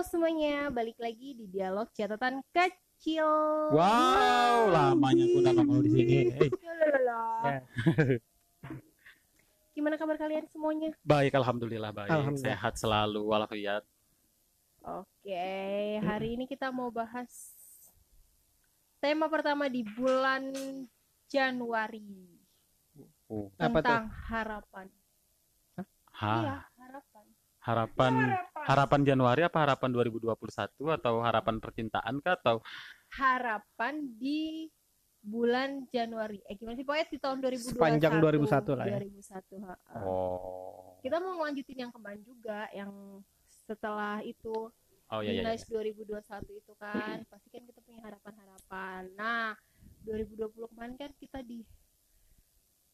Halo semuanya, balik lagi di dialog catatan kecil. Wow, lamanya aku udah ngomong di sini. Hey. Yalalala. Ya. Gimana kabar kalian semuanya? Baik, alhamdulillah baik. Alhamdulillah. Sehat selalu walafiat. Oke, hari ini kita mau bahas tema pertama di bulan Januari Oh. Apa tuh? tentang harapan. Ha, Iya, harapan. harapan Harapan. harapan Januari apa harapan 2021 atau harapan percintaan kah atau Harapan di bulan Januari. Eh gimana sih pokoknya di tahun 2021. Sepanjang 2021 lah ya. 2021, ha-ha. Oh. Kita mau ngelanjutin yang kemarin juga yang setelah itu Oh iya iya. iya. Nice 2021 itu kan pasti kan kita punya harapan-harapan. Nah, 2020 kemarin kan kita di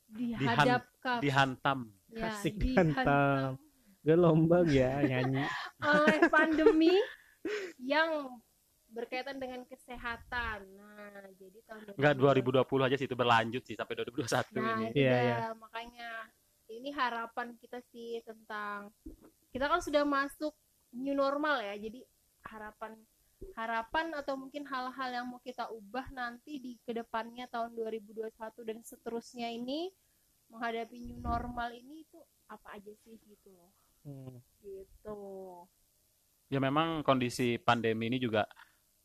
dihadapkan Dihantam. ya, Asik dihantam dihantam. Gue lomba ya nyanyi. oleh pandemi yang berkaitan dengan kesehatan. Nah, jadi tahun Enggak 2020 2020 aja sih itu berlanjut sih sampai 2021 Nah, ini. Iya, iya. makanya ini harapan kita sih tentang kita kan sudah masuk new normal ya. Jadi harapan harapan atau mungkin hal-hal yang mau kita ubah nanti di ke depannya tahun 2021 dan seterusnya ini menghadapi new normal ini itu apa aja sih gitu loh. Hmm. Gitu. Ya memang kondisi pandemi ini juga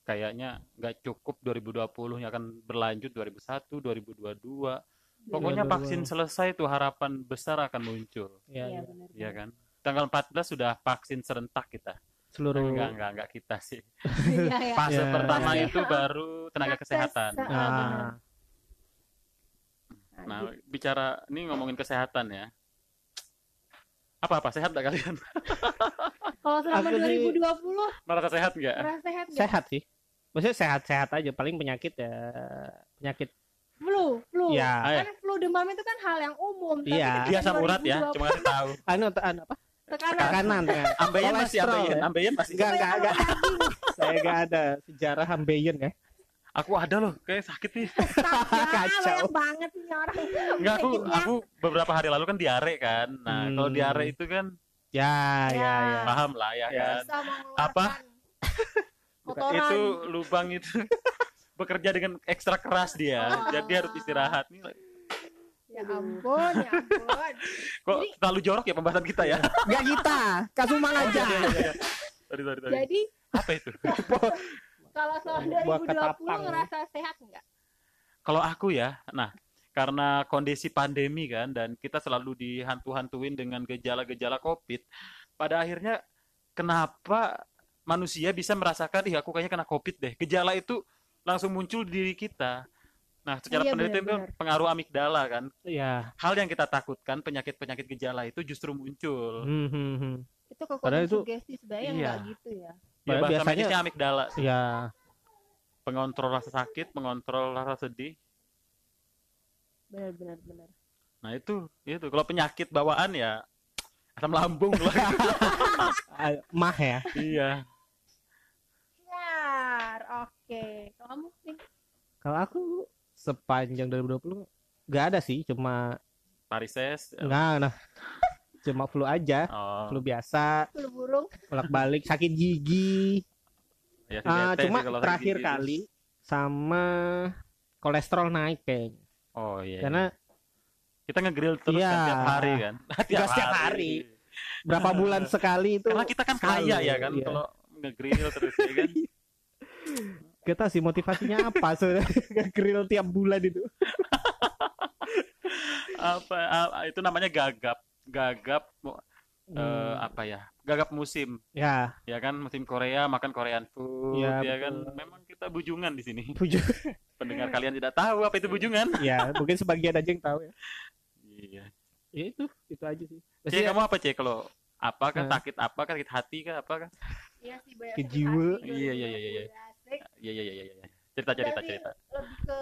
kayaknya nggak cukup 2020 nya akan berlanjut 2001, 2022. Pokoknya 2022. vaksin selesai tuh harapan besar akan muncul, Iya, Iya, iya. benar. ya kan? Tanggal 14 sudah vaksin serentak kita. Seluruh Enggak, enggak, enggak kita sih. Iya, ya. Fase Iya. pertama Pasti. itu baru tenaga kesehatan. ah, Ah. Nah, Nah, gitu. bicara ini ngomongin kesehatan ya. Apa-apa sehat nggak kalian? kalau selama Aku sih- 2020 Merasa sehat nggak? merasa sehat nggak? sehat sih. Maksudnya sehat-sehat aja. Paling penyakit ya penyakit. flu flu Ya. Ah, ya. kan flu demam itu kan hal yang umum tapi Iya. Biasa urat ya, 2020 cuma kasih tahu. Anu, anu apa? tekanan Tekanan, tekanan. Ambeien masih ambeien, ya. ambeien masih. Enggak, enggak, enggak. Saya enggak ada sejarah ambeien ya. Aku ada loh, kayak sakit nih. Kacau. banget nih orang Enggak aku aku beberapa hari lalu kan diare kan. Nah, Hmm. kalau diare itu kan Ya, ya, Ya. ya. paham lah ya, Ya. kan. Apa? kotoran Itu lubang itu bekerja dengan ekstra keras dia. Oh. Jadi harus istirahat. Nih ya ampun ya ampun kok Jadi- terlalu jorok ya pembahasan kita ya? Enggak kita, Kasumang Oh, aja. iya, iya, iya. Sorry, sorry, sorry. jadi Apa itu? Kalau tahun Buah 2020 ketapang. ngerasa sehat nggak Kalau aku ya, nah karena kondisi pandemi kan dan kita selalu dihantu-hantuin dengan gejala-gejala COVID, pada akhirnya kenapa manusia bisa merasakan, ih aku kayaknya kena COVID deh. Gejala itu langsung muncul di diri kita. Nah, secara Iya, penelitian pengaruh amigdala kan. Iya. Hal yang kita takutkan, penyakit-penyakit gejala itu justru muncul. Hmm, hmm, hmm. itu kekuatan Padahal itu- sugesti sebenarnya Iya. nggak gitu ya Ya, bahasa biasanya- medisnya amigdala. Ya, Pengontrol rasa sakit, pengontrol rasa sedih. benar benar benar Nah, itu itu kalau penyakit bawaan ya asam lambung lah. ah, mah ya. iya. Benar, oke kalau kamu nih Kalau aku sepanjang 2020 nggak ada sih, cuma Varises. nggak nah. Cuma flu aja, Oh, flu biasa, flu burung bolak-balik sakit gigi. ya, sih cuma kalau terakhir gitu. kali sama kolesterol naik kayaknya. Oh iya. Karena kita ngegrill terus Iya. kan tiap hari kan. Nggak setiap hari. berapa bulan sekali itu Karena kita kan sekali, kaya ya kan iya. kalau ngegrill terus ya kan. kita sih motivasinya apa sebenarnya grill tiap bulan itu. apa, apa itu namanya gagap. Gagap eh, Hmm, apa ya? Gagap musim. ya, Ya kan musim Korea makan Korean food Iya, ya kan. Memang kita bujungan di sini. tujuh. Pendengar kalian tidak tahu apa itu bujungan. ya, mungkin sebagian aja yang tahu ya. Iya. Ya itu, itu aja sih. Cek kamu apa cek kalau apa kan Eh. sakit apa kan sakit hati kah apa kan? Iya sih banyak Ke sakit jiwa. Iya, iya, iya, iya, iya. Iya iya iya iya. iya. Cerita cerita Jadi cerita. lebih ke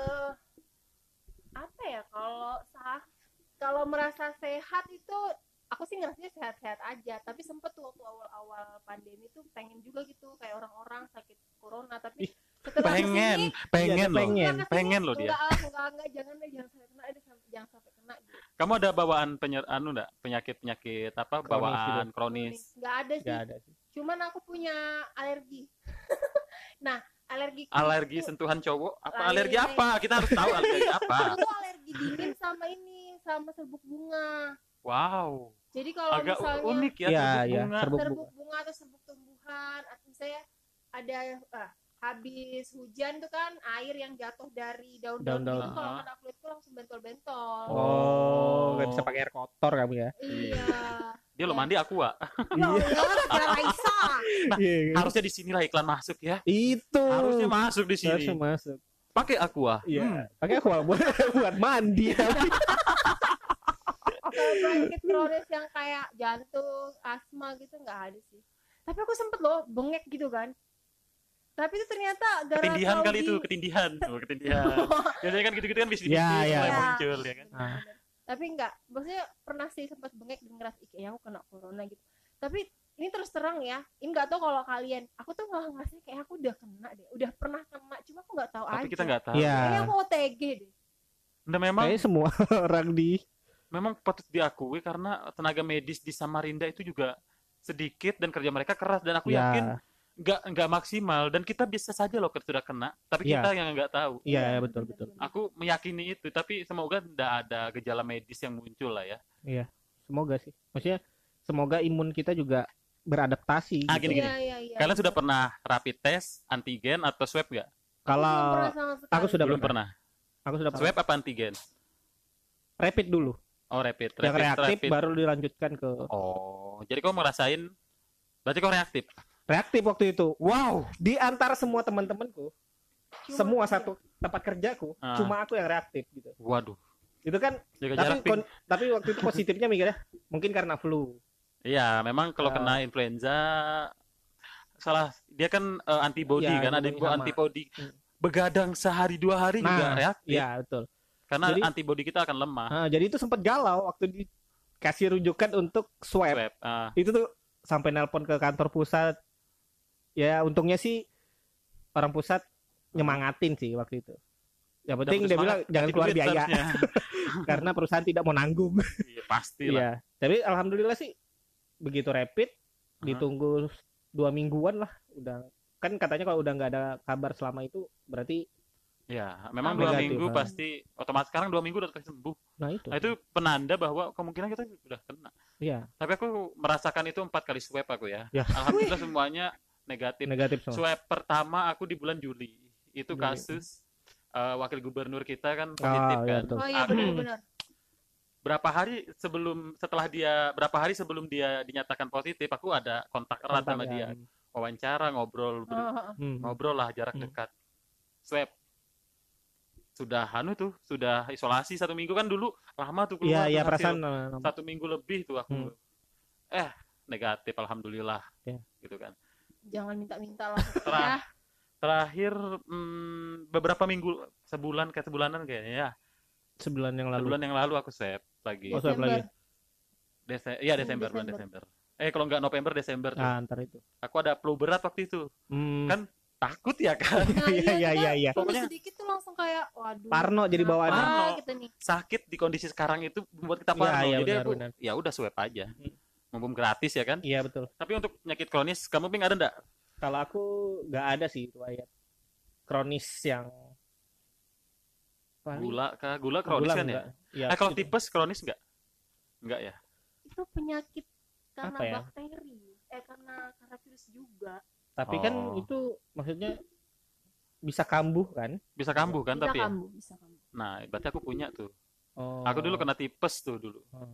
apa ya kalau sah kalau merasa sehat itu aku sih ngerasanya sehat-sehat aja tapi sempet tuh waktu awal-awal pandemi tuh pengen juga gitu kayak orang-orang sakit corona tapi Ih, setelah Pengen, ke sini, pengen Iya, loh. pengen. setelah ke sini, pengen loh dia. enggak enggak enggak jangan deh jangan sampai kena deh sampai- jangan sampai kena gitu Kamu ada bawaan penyer anu enggak? Penyakit-penyakit apa? Kronis bawaan kronis. enggak ada sih nggak ada sih. cuma cuman aku punya alergi nah alergi Alergi sentuhan cowok? Apa Lain, alergi apa? Kita harus tahu alergi apa. aku tuh alergi dingin sama ini sama serbuk bunga Wow. jadi kalau Agak misalnya unik ya Iya, serbuk iya, bunga. serbuk serbuk bunga atau serbuk tumbuhan atau misalnya ada ah, habis hujan tuh kan air yang jatuh dari daun-daun itu kalau kena kulitku langsung bentol-bentol Oh, nggak bisa pakai air kotor kamu ya? iya Dia lo mandi aqua. ya Allah kira Raisa Iya. Harusnya di sinilah iklan masuk ya. Itu. Harusnya masuk di sini. Harusnya masuk. Pakai aqua. Iya. Hmm. Pakai aku buat buat mandi tapi. penyakit kronis yang kayak jantung asma gitu nggak ada sih tapi aku sempet loh bengek gitu kan tapi itu ternyata gara Ketindihan kali itu, di- ketindihan. Oh, ketindihan. Biasanya kan gitu-gitu kan bisnis-bisnis Ya, ya. mulai muncul ya kan. Ah. Tapi enggak maksudnya pernah sih sempat bengek dan ngerasa "Ih, kayaknya aku kena corona gitu tapi ini terus terang ya ini nggak tahu kalau kalian aku tuh nggak ngerasa kayak aku udah kena deh udah pernah kena cuma aku nggak tahu Tapi aja kita nggak tahu. Iya. kayaknya aku OTG deh Nah, memang Kayaknya semua orang di memang patut diakui karena tenaga medis di Samarinda itu juga sedikit dan kerja mereka keras dan aku yakin ya. Nggak nggak maksimal dan kita bisa saja loh sudah kena tapi Iya. kita yang nggak tahu Iya, betul betul. aku meyakini itu tapi semoga tidak ada gejala medis yang muncul lah ya Semoga sih. Maksudnya semoga imun kita juga beradaptasi. Ah, gitu. gini, iya iya iya kalian sudah pernah rapid test antigen atau swab nggak Kalau aku sudah belum pernah. pernah Aku sudah pernah. swab apa antigen Rapid dulu. oh rapid Yang rapid reaktif rapid. baru dilanjutkan ke oh jadi kau merasain berarti kau reaktif reaktif waktu itu. wow Di antara semua teman-temanku, semua satu tempat kerjaku, Ah. cuma aku yang reaktif gitu. waduh Itu kan jaga tapi kon- tapi waktu itu positifnya mikirnya mungkin karena flu. Iya, memang kalau Ah. kena influenza salah dia kan eh, antibody Iya, kan ada antibody yang sama. antibody Hmm. begadang sehari dua hari juga Nah, reaktif Iya, betul. karena jadi- antibody kita akan lemah. Nah, jadi itu sempat galau waktu dikasih rujukan untuk swab. Swab. Ah, Itu tuh sampai nelpon ke kantor pusat. Ya, untungnya sih orang pusat nyemangatin sih waktu itu. Yang penting dia bilang jangan keluar biaya karena perusahaan tidak mau nanggung. Iya, pasti lah. Iya. Tapi alhamdulillah sih begitu rapid Aha. ditunggu dua mingguan lah udah kan katanya kalau udah nggak ada kabar selama itu berarti Ya, memang dua minggu ah. pasti otomatis sekarang dua minggu udah sembuh. nah itu Nah, itu penanda bahwa kemungkinan kita sudah kena. iya Tapi aku merasakan itu empat kali swab aku ya. Ya. Alhamdulillah semuanya negatif. negatif semua Swab pertama aku di bulan Juli. Itu Juli. kasus eh, wakil gubernur kita kan Ah, positif iya, kan. betul. Oh iya benar-benar. berapa hari sebelum setelah dia berapa hari sebelum dia dinyatakan positif aku ada kontak erat Kontak, sama ya. dia wawancara ngobrol Oh, oh, oh. Hmm. ngobrol lah jarak Hmm. dekat swab sudah anu tuh sudah isolasi satu minggu kan dulu lama tuh iya keluar iya tuh hasil. perasaan eh, satu minggu lebih tuh aku Hmm. eh negatif alhamdulillah Ya. gitu kan Jangan minta-minta lah. Terah- ya. terakhir hmm, beberapa minggu sebulan kayak sebulanan kayaknya ya sebulan yang lalu sebulan yang lalu aku swab lagi Oh, swab lagi. Desember iya Hmm, Desember bulan Desember. Desember eh kalau nggak November Desember tuh. nah antar itu aku ada flu berat waktu itu Hmm. Kan takut ya kan Nah, iya iya kita iya iya Pokoknya- sedikit tuh langsung kayak waduh. Parno jadi kenapa bawaannya. Parno. gitu nih. sakit di kondisi sekarang itu membuat kita parno iya, jadi benar, aku benar. ya udah swab aja Hmm. Mumpung gratis ya kan iya betul tapi untuk penyakit kronis kamu ping ada enggak kalau aku nggak ada sih riwayat kronis yang Paling- gula kah gula kronis kan ya enggak. Iya, eh kalau tipes kronis enggak enggak ya Itu penyakit karena Apa ya? bakteri. Eh karena karena virus juga. tapi kan Oh. itu maksudnya bisa kambuh kan bisa kambuh kan bisa tapi ya? kambuh, bisa kambuh. nah berarti aku punya tuh oh. aku dulu kena tipes tuh dulu Oh.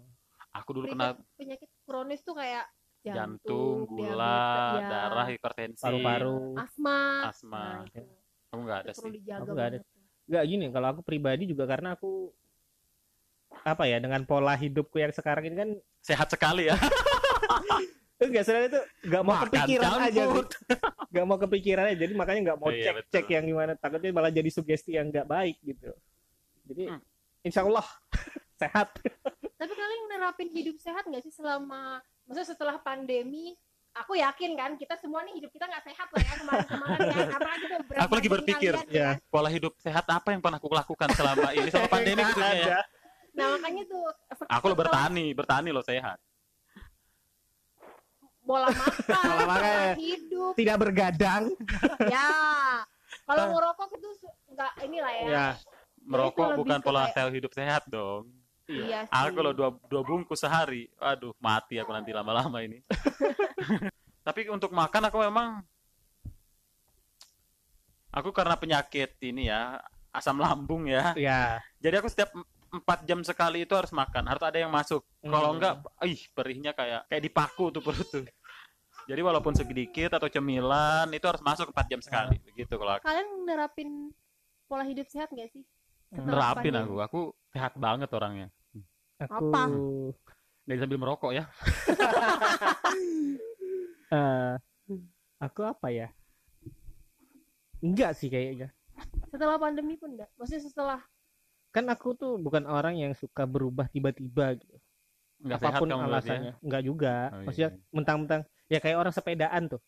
Aku dulu kena Penyakit, penyakit kronis tuh kayak jantung, jantung, gula diabetes, ya, darah hipertensi paru-paru asma. asma Nah, itu. aku nggak ada sih dijaga Aku nggak ada. banget. nggak gini kalau aku pribadi juga karena aku apa ya dengan pola hidupku yang sekarang ini kan sehat sekali ya enggak sebenarnya itu nggak mau Makan kepikiran junk aja nggak mau kepikiran aja jadi makanya nggak mau Iya, cek betul. cek yang gimana takutnya malah jadi sugesti yang nggak baik gitu jadi Hmm. insya Allah sehat Tapi kalian nerapin hidup sehat nggak sih selama maksudnya setelah pandemi? Aku yakin kan kita semua nih hidup kita nggak sehat lah ya kemarin-kemarin ya. Aku lagi berpikir, kalian, ya. kan? pola hidup sehat apa yang pernah aku lakukan selama ini selama pandemi khususnya ya. Nah makanya tuh aku lo bertani bertani lo sehat pola makan, Pola makan. hidup. Tidak bergadang. ya. Kalau Ah. ngerokok itu nggak inilah ya. Ya. Merokok bukan pola kayak- sehat hidup sehat dong. Iya sih. Aku kalau dua, dua bungkus sehari, aduh mati aku nanti lama-lama ini. Tapi untuk makan aku memang, aku karena penyakit ini ya, asam lambung ya. Ya. Jadi aku setiap em- empat jam sekali itu harus makan, harus ada yang masuk. Kalau Hmm. enggak, ih perihnya kayak kayak dipaku tuh perut tuh. Jadi walaupun sedikit atau cemilan itu harus masuk empat jam sekali, begitu kalau aku. Kalian nerapin pola hidup sehat nggak sih? Setelah nerapin pandemi? aku, aku sehat banget orangnya. Aku Apa? Nggak sambil merokok ya. eh, aku apa ya? Enggak sih kayaknya. Setelah pandemi pun enggak. Maksudnya setelah Kan aku tuh bukan orang yang suka berubah tiba-tiba gitu. Nggak sehat Apa pun berarti ya. alasannya. Enggak juga. Oh, iya, Maksudnya iya. mentang-mentang ya kayak orang sepedaan tuh.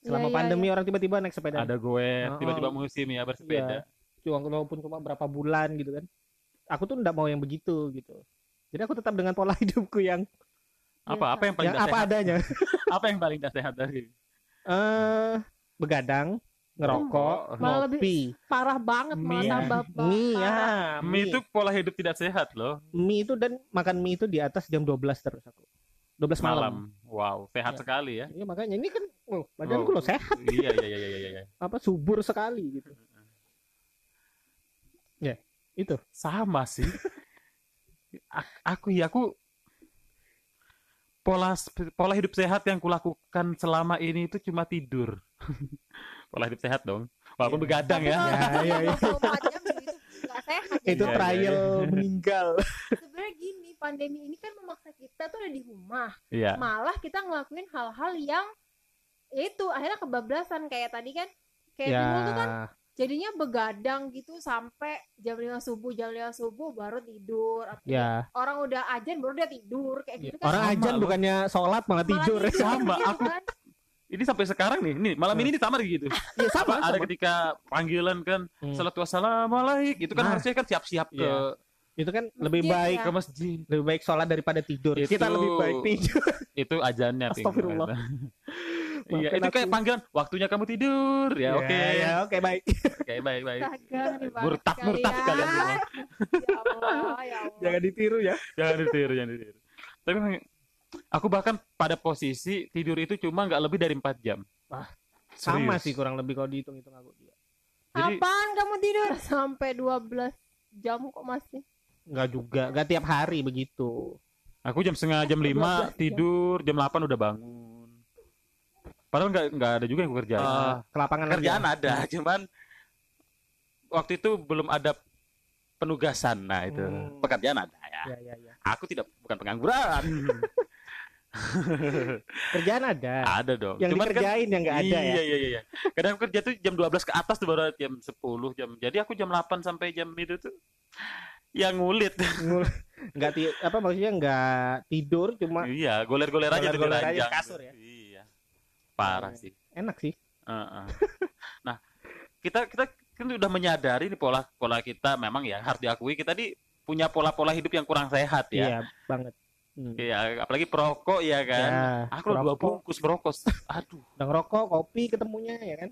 Selama Iya, iya, pandemi orang tiba-tiba naik sepeda. Ada gue tiba-tiba oh. musim ya bersepeda. Cuma walaupun cuma berapa bulan gitu kan. Aku tuh enggak mau yang begitu gitu. Jadi aku tetap dengan pola hidupku yang Apa apa yang paling yang apa sehat? adanya. Apa yang paling tidak sehat dari? Eh begadang, ngerokok, Malah lebih- ngopi. parah banget malah Mie. tambah ba- Mie ya, parah. Mie itu pola hidup tidak sehat loh. mie itu dan makan mie itu di atas jam 12 terus aku. 12 malam. Malam. Wow, sehat Iya. sekali ya. Iya makanya ini kan oh, badanku Oh, loh sehat Iya iya iya iya iya. iya. apa subur sekali gitu. Ya, itu. Sama sih. A- aku ya aku pola pola hidup sehat yang kulakukan selama ini itu cuma tidur. pola hidup sehat dong. Walaupun Iya. begadang ya. Ya, ya, ya. 24 jam juga itu. Itu Iya, iya, trial iya. meninggal. Sebenarnya gini, pandemi ini kan memaksa kita tuh ada di rumah. Iya. Malah kita ngelakuin hal-hal yang itu akhirnya kebablasan kayak tadi kan. Kayak Ya. dulu tuh kan jadinya begadang gitu sampai jam 5 subuh, jam 5 subuh baru tidur. Artinya Ya. Orang udah ajan baru dia tidur kayak gitu kan. Orang Sama ajan loh. bukannya sholat malah Malah tidur. Sama, gitu aku- kan. Ini sampai sekarang nih, nih malam ini nih sama gitu. Iya sama. Ada sama. ketika panggilan kan Hmm. salatu wassalamualaikum itu kan Nah. harusnya kan siap-siap ke Iya. Itu kan lebih Masjid, baik ya. ke masjid. lebih baik sholat daripada tidur. Itu- Kita lebih baik tidur. Itu ajannya Ping. Astagfirullah. Iya, itu kayak aku. panggilan waktunya kamu tidur. Ya, oke. Ya, oke baik. Oke, baik, baik. Banget Murtad, murtad kalian semua. Ya Allah, ya Allah. Jangan ditiru ya. Jangan ditiru, jangan ditiru. Tapi aku bahkan pada posisi tidur itu cuma nggak lebih dari 4 jam. Wah, Sama Serius. sih kurang lebih kalau dihitung-hitung aku. Jadi Apaan kamu tidur sampai 12 jam kok masih? Enggak juga, enggak tiap hari begitu. aku jam setengah jam 5 12 jam. tidur, jam 8 udah bangun. Padahal nggak nggak ada juga yang aku kerjain. Eh, ke lapangan aja. kerjaan ada, cuman waktu itu belum ada penugasan. Nah, itu Hmm. pekerjaan ada ya. Ya, ya, ya. Aku tidak bukan pengangguran. Kerjaan ada. ada dong. Yang Cuman kan- dikerjain yang enggak ada iya, ya. Iya, iya, iya. Kadang kerja tuh jam 12 ke atas tuh baru jam 10 jam. Jadi aku jam 8 sampai jam itu tuh yang ngulit. Enggak ti apa maksudnya enggak tidur cuma iya, goler-goler aja tuh di Goler-goler aja kasur ya? Iya. Parah sih. enak sih. Heeh. nah, kita kita kan udah menyadari nih pola pola kita memang ya harus diakui kita di punya pola-pola hidup yang kurang sehat ya. Iya, banget. Hmm. Iya, apalagi perokok ya kan. Ya, Aku udah dua bungkus merokok. Aduh, udah ngerokok, kopi ketemunya ya kan.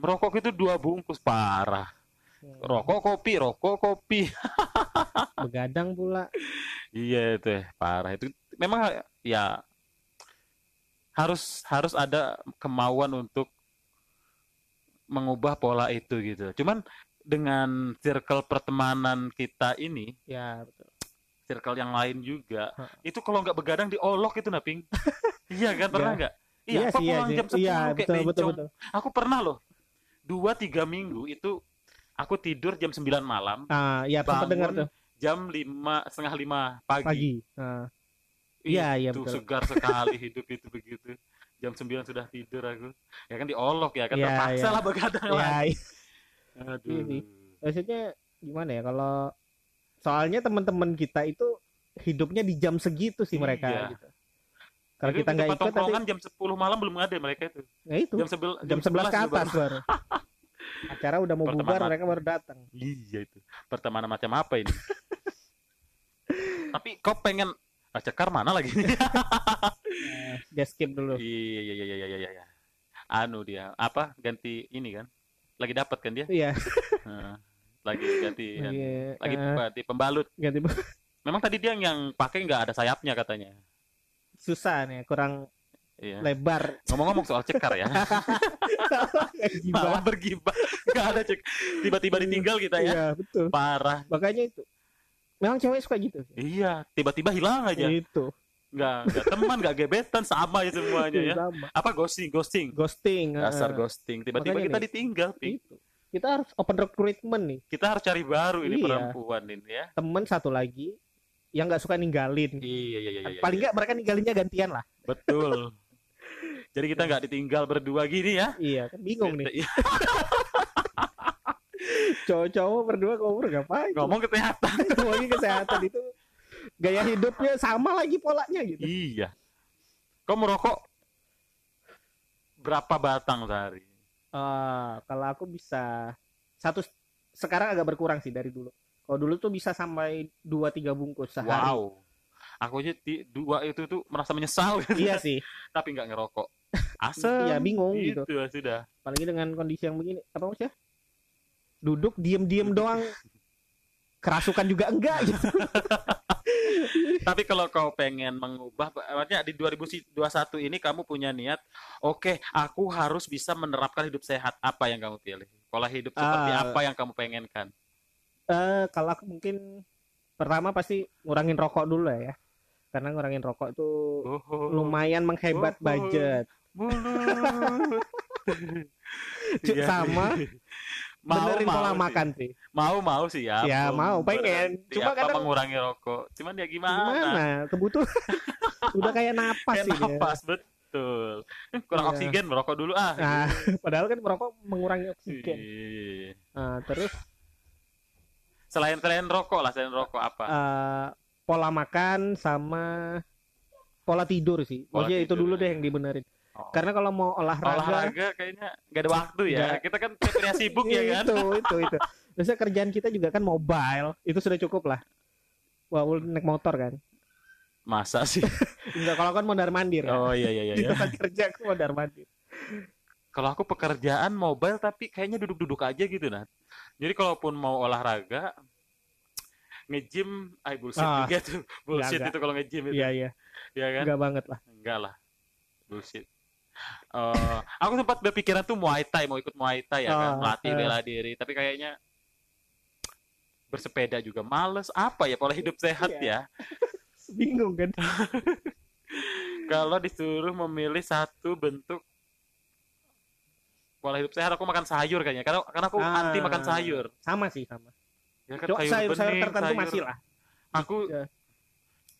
merokok itu dua bungkus parah. Rokok kopi, rokok kopi. Begadang pula. Iya itu ya, parah itu. Memang ya harus harus ada kemauan untuk mengubah pola itu gitu. Cuman dengan circle pertemanan kita ini, Ya, betul. circle yang lain juga, Hah. itu kalau nggak begadang diolok itu naping. iya kan pernah nggak? Iya, apa sih, iya pulang sih. jam 10 Iya, kayak betul, betul, betul. Aku pernah loh, dua tiga minggu itu aku tidur jam 9 malam, Ah, ya sempat Bangun dengar tuh jam lima setengah lima pagi. pagi. Ah, Iya, iya, itu betul. segar sekali hidup itu begitu. Jam 9 sudah tidur aku. Ya kan diolok ya kan Iya, terpaksa iya. lah begadang ya, lah. iya. Aduh. Iya sih. maksudnya gimana ya kalau soalnya teman-teman kita itu hidupnya di jam segitu sih mereka Iya. gitu. Kalau kita nggak ikut tongkrongan jam 10 malam belum ada mereka itu. ya itu Jam, sebel, jam 11 ke 11 atas baru. Acara udah mau bubar Pertemanan. mereka baru datang. Iya itu. Pertemanan macam apa ini? Tapi kau pengen Ah, cekar mana lagi? Nah, dia skip dulu. Iya iya iya iya iya iya. Anu dia apa ganti ini kan? Lagi dapat kan dia? Iya, lagi ganti kan? iya, lagi eh, ganti pembalut. ganti Memang tadi dia yang pakai nggak ada sayapnya katanya. susah nih, kurang Iya. lebar. Ngomong-ngomong soal cekar ya. Malah bergibah. Nggak ada cek. Tiba-tiba ditinggal kita ya. Iya, betul. Parah. Makanya itu. Memang cewek suka gitu. Iya, tiba-tiba hilang aja. Itu. Nggak, nggak teman, nggak gebetan, sama ya semuanya ya. Sama. Apa ghosting, ghosting. Ghosting. Dasar eh, ghosting. Tiba-tiba kita nih. ditinggal, Pi. Itu. Kita harus open recruitment nih. Kita harus cari baru ini Iya. perempuan ini ya. Temen satu lagi yang nggak suka ninggalin. Iya, iya, iya. iya, Paling iya. nggak mereka ninggalinnya gantian lah. Betul. Jadi kita nggak ditinggal berdua gini ya. Iya, kan bingung nih. Iya, Cowok-cowok berdua ngobrol ngapain? Ngomong kesehatan. Ngomongin kesehatan itu gaya hidupnya sama lagi polanya gitu. Iya. Kau merokok berapa batang sehari? Eh, kalau aku bisa satu sekarang agak berkurang sih dari dulu. Kalau dulu tuh bisa sampai 2 3 bungkus sehari. Wow. Aku aja dua itu tuh merasa menyesal gitu. Iya sih. tapi nggak ngerokok. Asem. Iya, bingung gitu. gitu. sudah. Apalagi dengan kondisi yang begini. Apa maksudnya? Duduk diem-diem doang. Kerasukan juga enggak gitu. Tapi kalau kau pengen mengubah, artinya di 2021 ini kamu punya niat, oke, aku harus bisa menerapkan hidup sehat. Apa yang kamu pilih? Pola hidup seperti Ah. apa yang kamu pengenkan? Eh kalau aku mungkin pertama pasti ngurangin rokok dulu ya. Karena ngurangin rokok itu Oh, lumayan menghebat Oh. budget. Mulut. Iya. sama mau benerin mau pola sih. makan sih. Mau mau sih ya. Ya, mau, pengen. Cuma kadang- mengurangi rokok. Cuman ya gimana? Gimana? Kebutuhan udah kayak napas Kayak sih dia. napas betul. Kurang Iya. oksigen merokok dulu ah. Nah, padahal kan merokok mengurangi oksigen. Nah, terus Selain selain rokok lah, selain rokok apa? eh, pola makan sama pola tidur sih. Pola Maksudnya itu dulu deh yang dibenerin. Oh. Karena kalau mau olahraga, olahraga kayaknya nggak ada waktu ya. Nggak. Kita kan hari sibuk ya kan. Itu, itu, itu. Biasanya kerjaan kita juga kan mobile, itu sudah cukup lah. Wah, ul- naik motor kan. Masa sih? Enggak, kalau kan mondar mandir. kan. Oh iya iya iya. Di iya. tempat kerja aku mondar mandir. Kalau aku pekerjaan mobile tapi kayaknya duduk-duduk aja gitu nah. Jadi kalaupun mau olahraga nge-gym, ay bullshit Ah, juga tuh. Bullshit enggak. itu kalau nge-gym itu. Iya, iya. Iya kan? Enggak banget lah. Enggak lah. Bullshit. Eh, aku sempat berpikiran tuh Muay Thai, mau ikut Muay Thai ya kan, Ah, melatih eh. bela diri, tapi kayaknya bersepeda juga males. Apa ya pola hidup sehat Iya. ya? Bingung kan? Kalau disuruh memilih satu bentuk pola hidup sehat, aku makan sayur kayaknya. Karena karena aku Ah. anti makan sayur. Sama sih, sama. Ya kan Cuma sayur-sayur bening, tertentu sayur- masih lah. Aku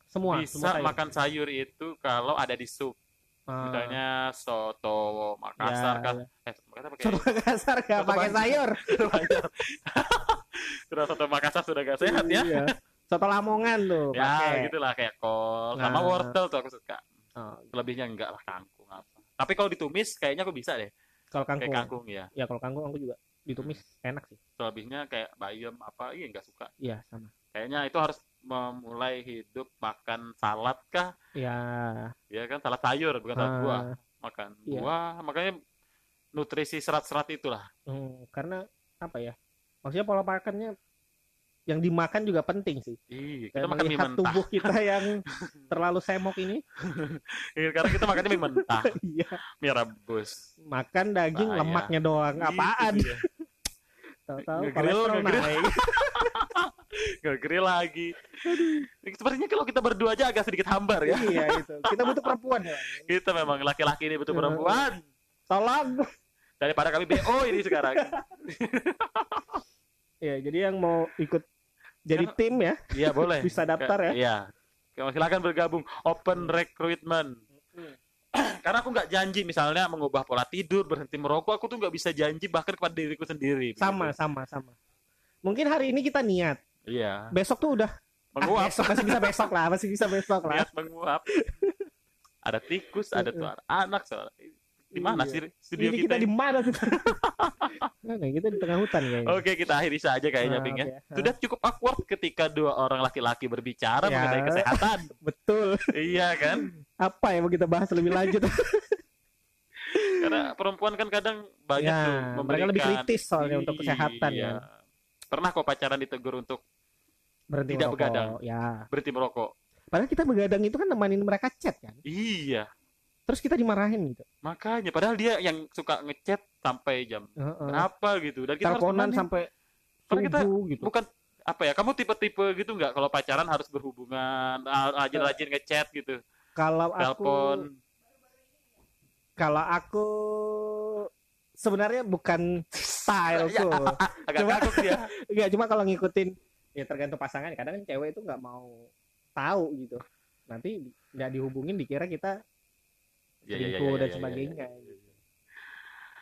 Semua, bisa semua sayur. makan sayur itu kalau ada di sup. Ah. Misalnya soto Makassar Ya, kan. ya. Eh, Makassar pakai Soto Makassar gak Soto pakai sayur. Sudah soto Makassar sudah gak sehat ya. Iya. Soto Lamongan tuh Ya, pakai. gitulah kayak kol sama Nah. wortel tuh aku suka. Oh, Lebihnya enggak lah kangkung apa. Tapi kalau ditumis kayaknya aku bisa deh. kalau Kayak kangkung. kangkung ya. Ya kalau kangkung aku juga ditumis enak sih. Selebihnya kayak bayam apa, iya enggak suka. Iya, sama. Kayaknya itu harus memulai hidup makan salad kah? Ya. Ya kan salad sayur bukan salad ah, buah. Makan Iya. buah, makanya nutrisi serat-serat itulah. hmm, karena apa ya? Maksudnya pola makannya yang dimakan juga penting sih. Iya, Dan kita makan mie mentah. tubuh kita yang terlalu semok ini, Iya, Karena kita makannya mie mentah, iya, mie rebus. makan daging Bahaya. lemaknya doang. Apaan? Dia. Tahu-tahu kolesterol naik. Nge-grill lagi. Sepertinya kalau kita berdua aja agak sedikit hambar ya. iya itu. Kita butuh perempuan ya. Kita memang laki-laki ini butuh perempuan. Tolong. Daripada kami BO ini sekarang. Ya, jadi yang mau ikut jadi Kan- tim ya, Iya boleh. bisa daftar ya. Iya. Silakan bergabung. Open recruitment. Karena aku nggak janji misalnya mengubah pola tidur, berhenti merokok, aku tuh nggak bisa janji bahkan kepada diriku sendiri. Sama, begitu. sama, sama. Mungkin hari ini kita niat, Iya. besok tuh udah ah, Menguap. besok masih bisa besok lah, masih bisa besok lah. Niat menguap. ada tikus, ada tuh anak, soal Di mana Iya. sih studio Ini kita? kita di mana kita? Mana kita di tengah hutan kayaknya. Oke, kita akhiri saja kayaknya, Ah, Ping ya. oke. Sudah cukup awkward ketika dua orang laki-laki berbicara Ya. mengenai kesehatan. Betul. iya kan? Apa yang mau kita bahas lebih lanjut? Karena perempuan kan kadang banyak Ya, tuh mereka memberikan lebih kritis soalnya untuk kesehatan Iya. ya. Pernah kok pacaran ditegur untuk Berhenti Tidak merokok. begadang. Ya. berhenti merokok. Padahal kita begadang itu kan nemanin mereka chat kan. Iya. Terus kita dimarahin gitu. Makanya padahal dia yang suka ngechat sampai jam Heeh. berapa gitu dan kita Teleponan sampai Karena kita subuh gitu. bukan apa ya kamu tipe-tipe gitu nggak kalau pacaran harus berhubungan rajin-rajin ngechat gitu Kalau aku telepon kalau aku sebenarnya bukan styleku. agak Cuma- dia Enggak, cuma kalau ngikutin ya tergantung pasangan. Kadang kan cewek itu nggak mau tahu gitu. Nanti nggak dihubungin dikira kita iya, iya, selingkuh iya, dan iya, sebagainya.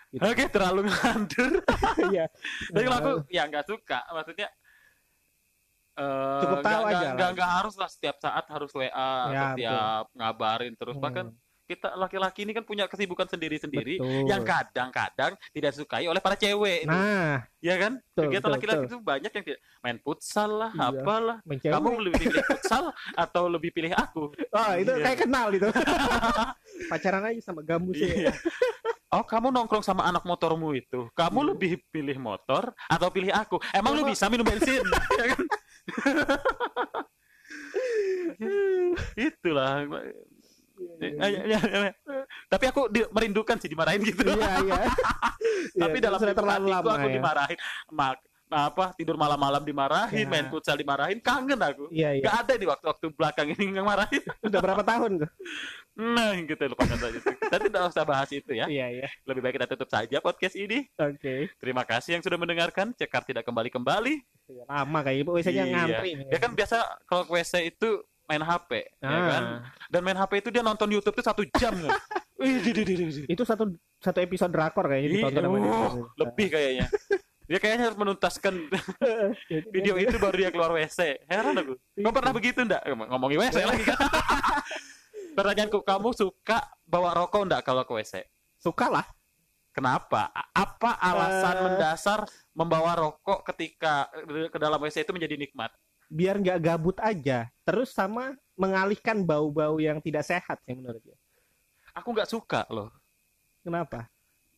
Gitu. oke terlalu ngandur Iya. tapi kalau aku ya nggak suka maksudnya eh, Cukup tahu nggak- aja nggak- harus lah setiap saat harus WA Ya, setiap ngabarin terus Hmm, bahkan kita laki-laki ini kan punya kesibukan sendiri-sendiri yang kadang-kadang tidak disukai oleh para cewek itu. Nah, ya kan betul, kegiatan laki-laki itu banyak yang tidak main futsal lah Iya. apalah main cewek. kamu lebih pilih futsal atau lebih pilih aku Oh, itu Iya. kayak kenal itu. Pacaran aja sama gambus ya. Iya. Oh, kamu nongkrong sama anak motormu itu. Kamu Iya. lebih pilih motor atau pilih aku? Emang lu Coba- bisa minum bensin? Ya kan? Itulah. Iya, Eh, ya, ya, ya. Tapi aku di- merindukan sih dimarahin gitu. Iya, iya. Tapi Iya, dalam terlalu lama aku ya. dimarahin. Mak apa tidur malam-malam dimarahin, Ya. main futsal dimarahin, kangen aku. Iya, iya. Gak ada di waktu-waktu belakang ini yang marahin. Udah berapa tahun tuh? Nah, gitu lupakan saja. Kita tidak usah bahas itu ya. Iya, iya. Lebih baik kita tutup saja podcast ini. Oke. Terima kasih yang sudah mendengarkan. Cekar tidak kembali-kembali. Iya, Lama kayak ibu biasanya Iya. ngantri. Ya kan biasa kalau WC itu main HP, ya Ah. kan? Dan main HP itu dia nonton YouTube tuh satu jam kan? Wih, di, di, di, di, di. Itu satu satu episode drakor kayaknya Ih, ditonton sama dia. oh, lebih kayaknya. Dia kayaknya harus menuntaskan video itu baru dia keluar WC. Heran aku. Kau pernah begitu enggak? Ngomongin WC lagi kan? Pertanyaanku, kamu suka bawa rokok enggak kalau ke WC? Suka lah. Kenapa? Apa alasan Eh. mendasar membawa rokok ketika ke dalam WC itu menjadi nikmat? Biar nggak gabut aja. Terus sama mengalihkan bau-bau yang tidak sehat sih menurut dia. Aku nggak suka loh. Kenapa?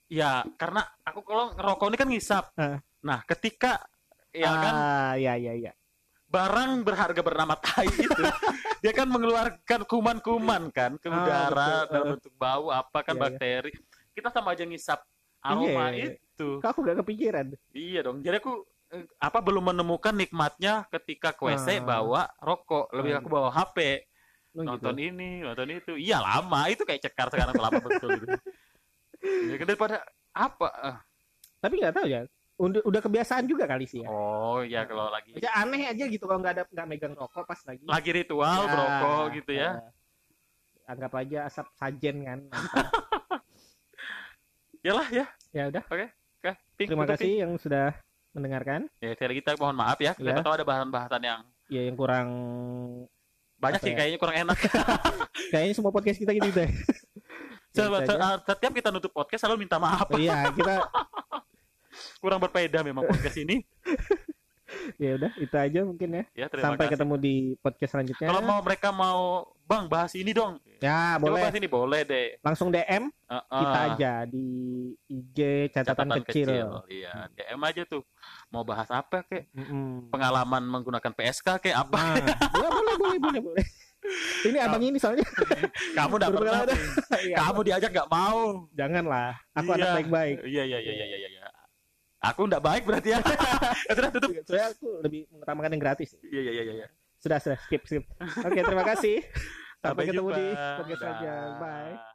Ya, karena aku kalau ngerokok ini kan ngisap. Ah. Nah, ketika ya kan Ah, ya ya ya. barang berharga bernama tai itu, dia kan mengeluarkan kuman-kuman kan ke Ah, udara betul. dalam bentuk bau apa kan Iya, iya. bakteri. Kita sama aja ngisap aroma Iya. itu. Aku gak kepikiran? Iya dong. Jadi aku apa belum menemukan nikmatnya ketika ke WC Ah. bawa rokok. Lebih Ah. aku bawa HP, Oh, nonton gitu. ini, nonton itu. Iya lama, itu kayak cekar sekarang lama betul gitu. Ya, daripada apa? eh, Tapi nggak tahu ya. Udah, udah kebiasaan juga kali sih ya. Oh ya kalau lagi Maksudnya aneh aja gitu kalau nggak ada nggak megang rokok pas lagi. lagi ritual Ya, berokok gitu ya. eh, anggap aja asap sajen kan. Yalah ya. ya udah. Oke, Pink, Terima kasih yang sudah mendengarkan. Ya, sekali lagi kita mohon maaf ya. Kita Ya. tahu ada bahan-bahasan yang Ya yang kurang banyak sih ya? kayaknya kurang enak. kayaknya semua podcast kita gitu deh. Aja. Setiap kita nutup podcast selalu minta maaf. Iya, kita Kurang berbeda memang podcast ini. ya udah itu aja mungkin ya. Ya, Sampai kasih. ketemu di podcast selanjutnya. Kalau mau mereka mau, Bang, bahas ini dong. Ya, Coba boleh. bahas ini boleh deh. Langsung DM Heeh. kita aja di IG catatan, kecil. Iya, DM aja tuh. Mau bahas apa kek? Mm-mm. Pengalaman menggunakan PSK kek apa? Nah, ya boleh boleh boleh boleh. Ini abang ini soalnya. Kamu udah pernah. Iya. Kamu diajak nggak mau. Janganlah. Aku Iya. anak baik-baik. Iya, iya, iya, iya, iya, iya. Aku nggak baik berarti ya. Ya, Sudah tutup. Soalnya aku lebih mengutamakan yang gratis. Iya, iya, iya, iya. Sudah sudah skip skip. Oke terima kasih. Sampai, Sampai ketemu jumpa. di podcast saja. Bye.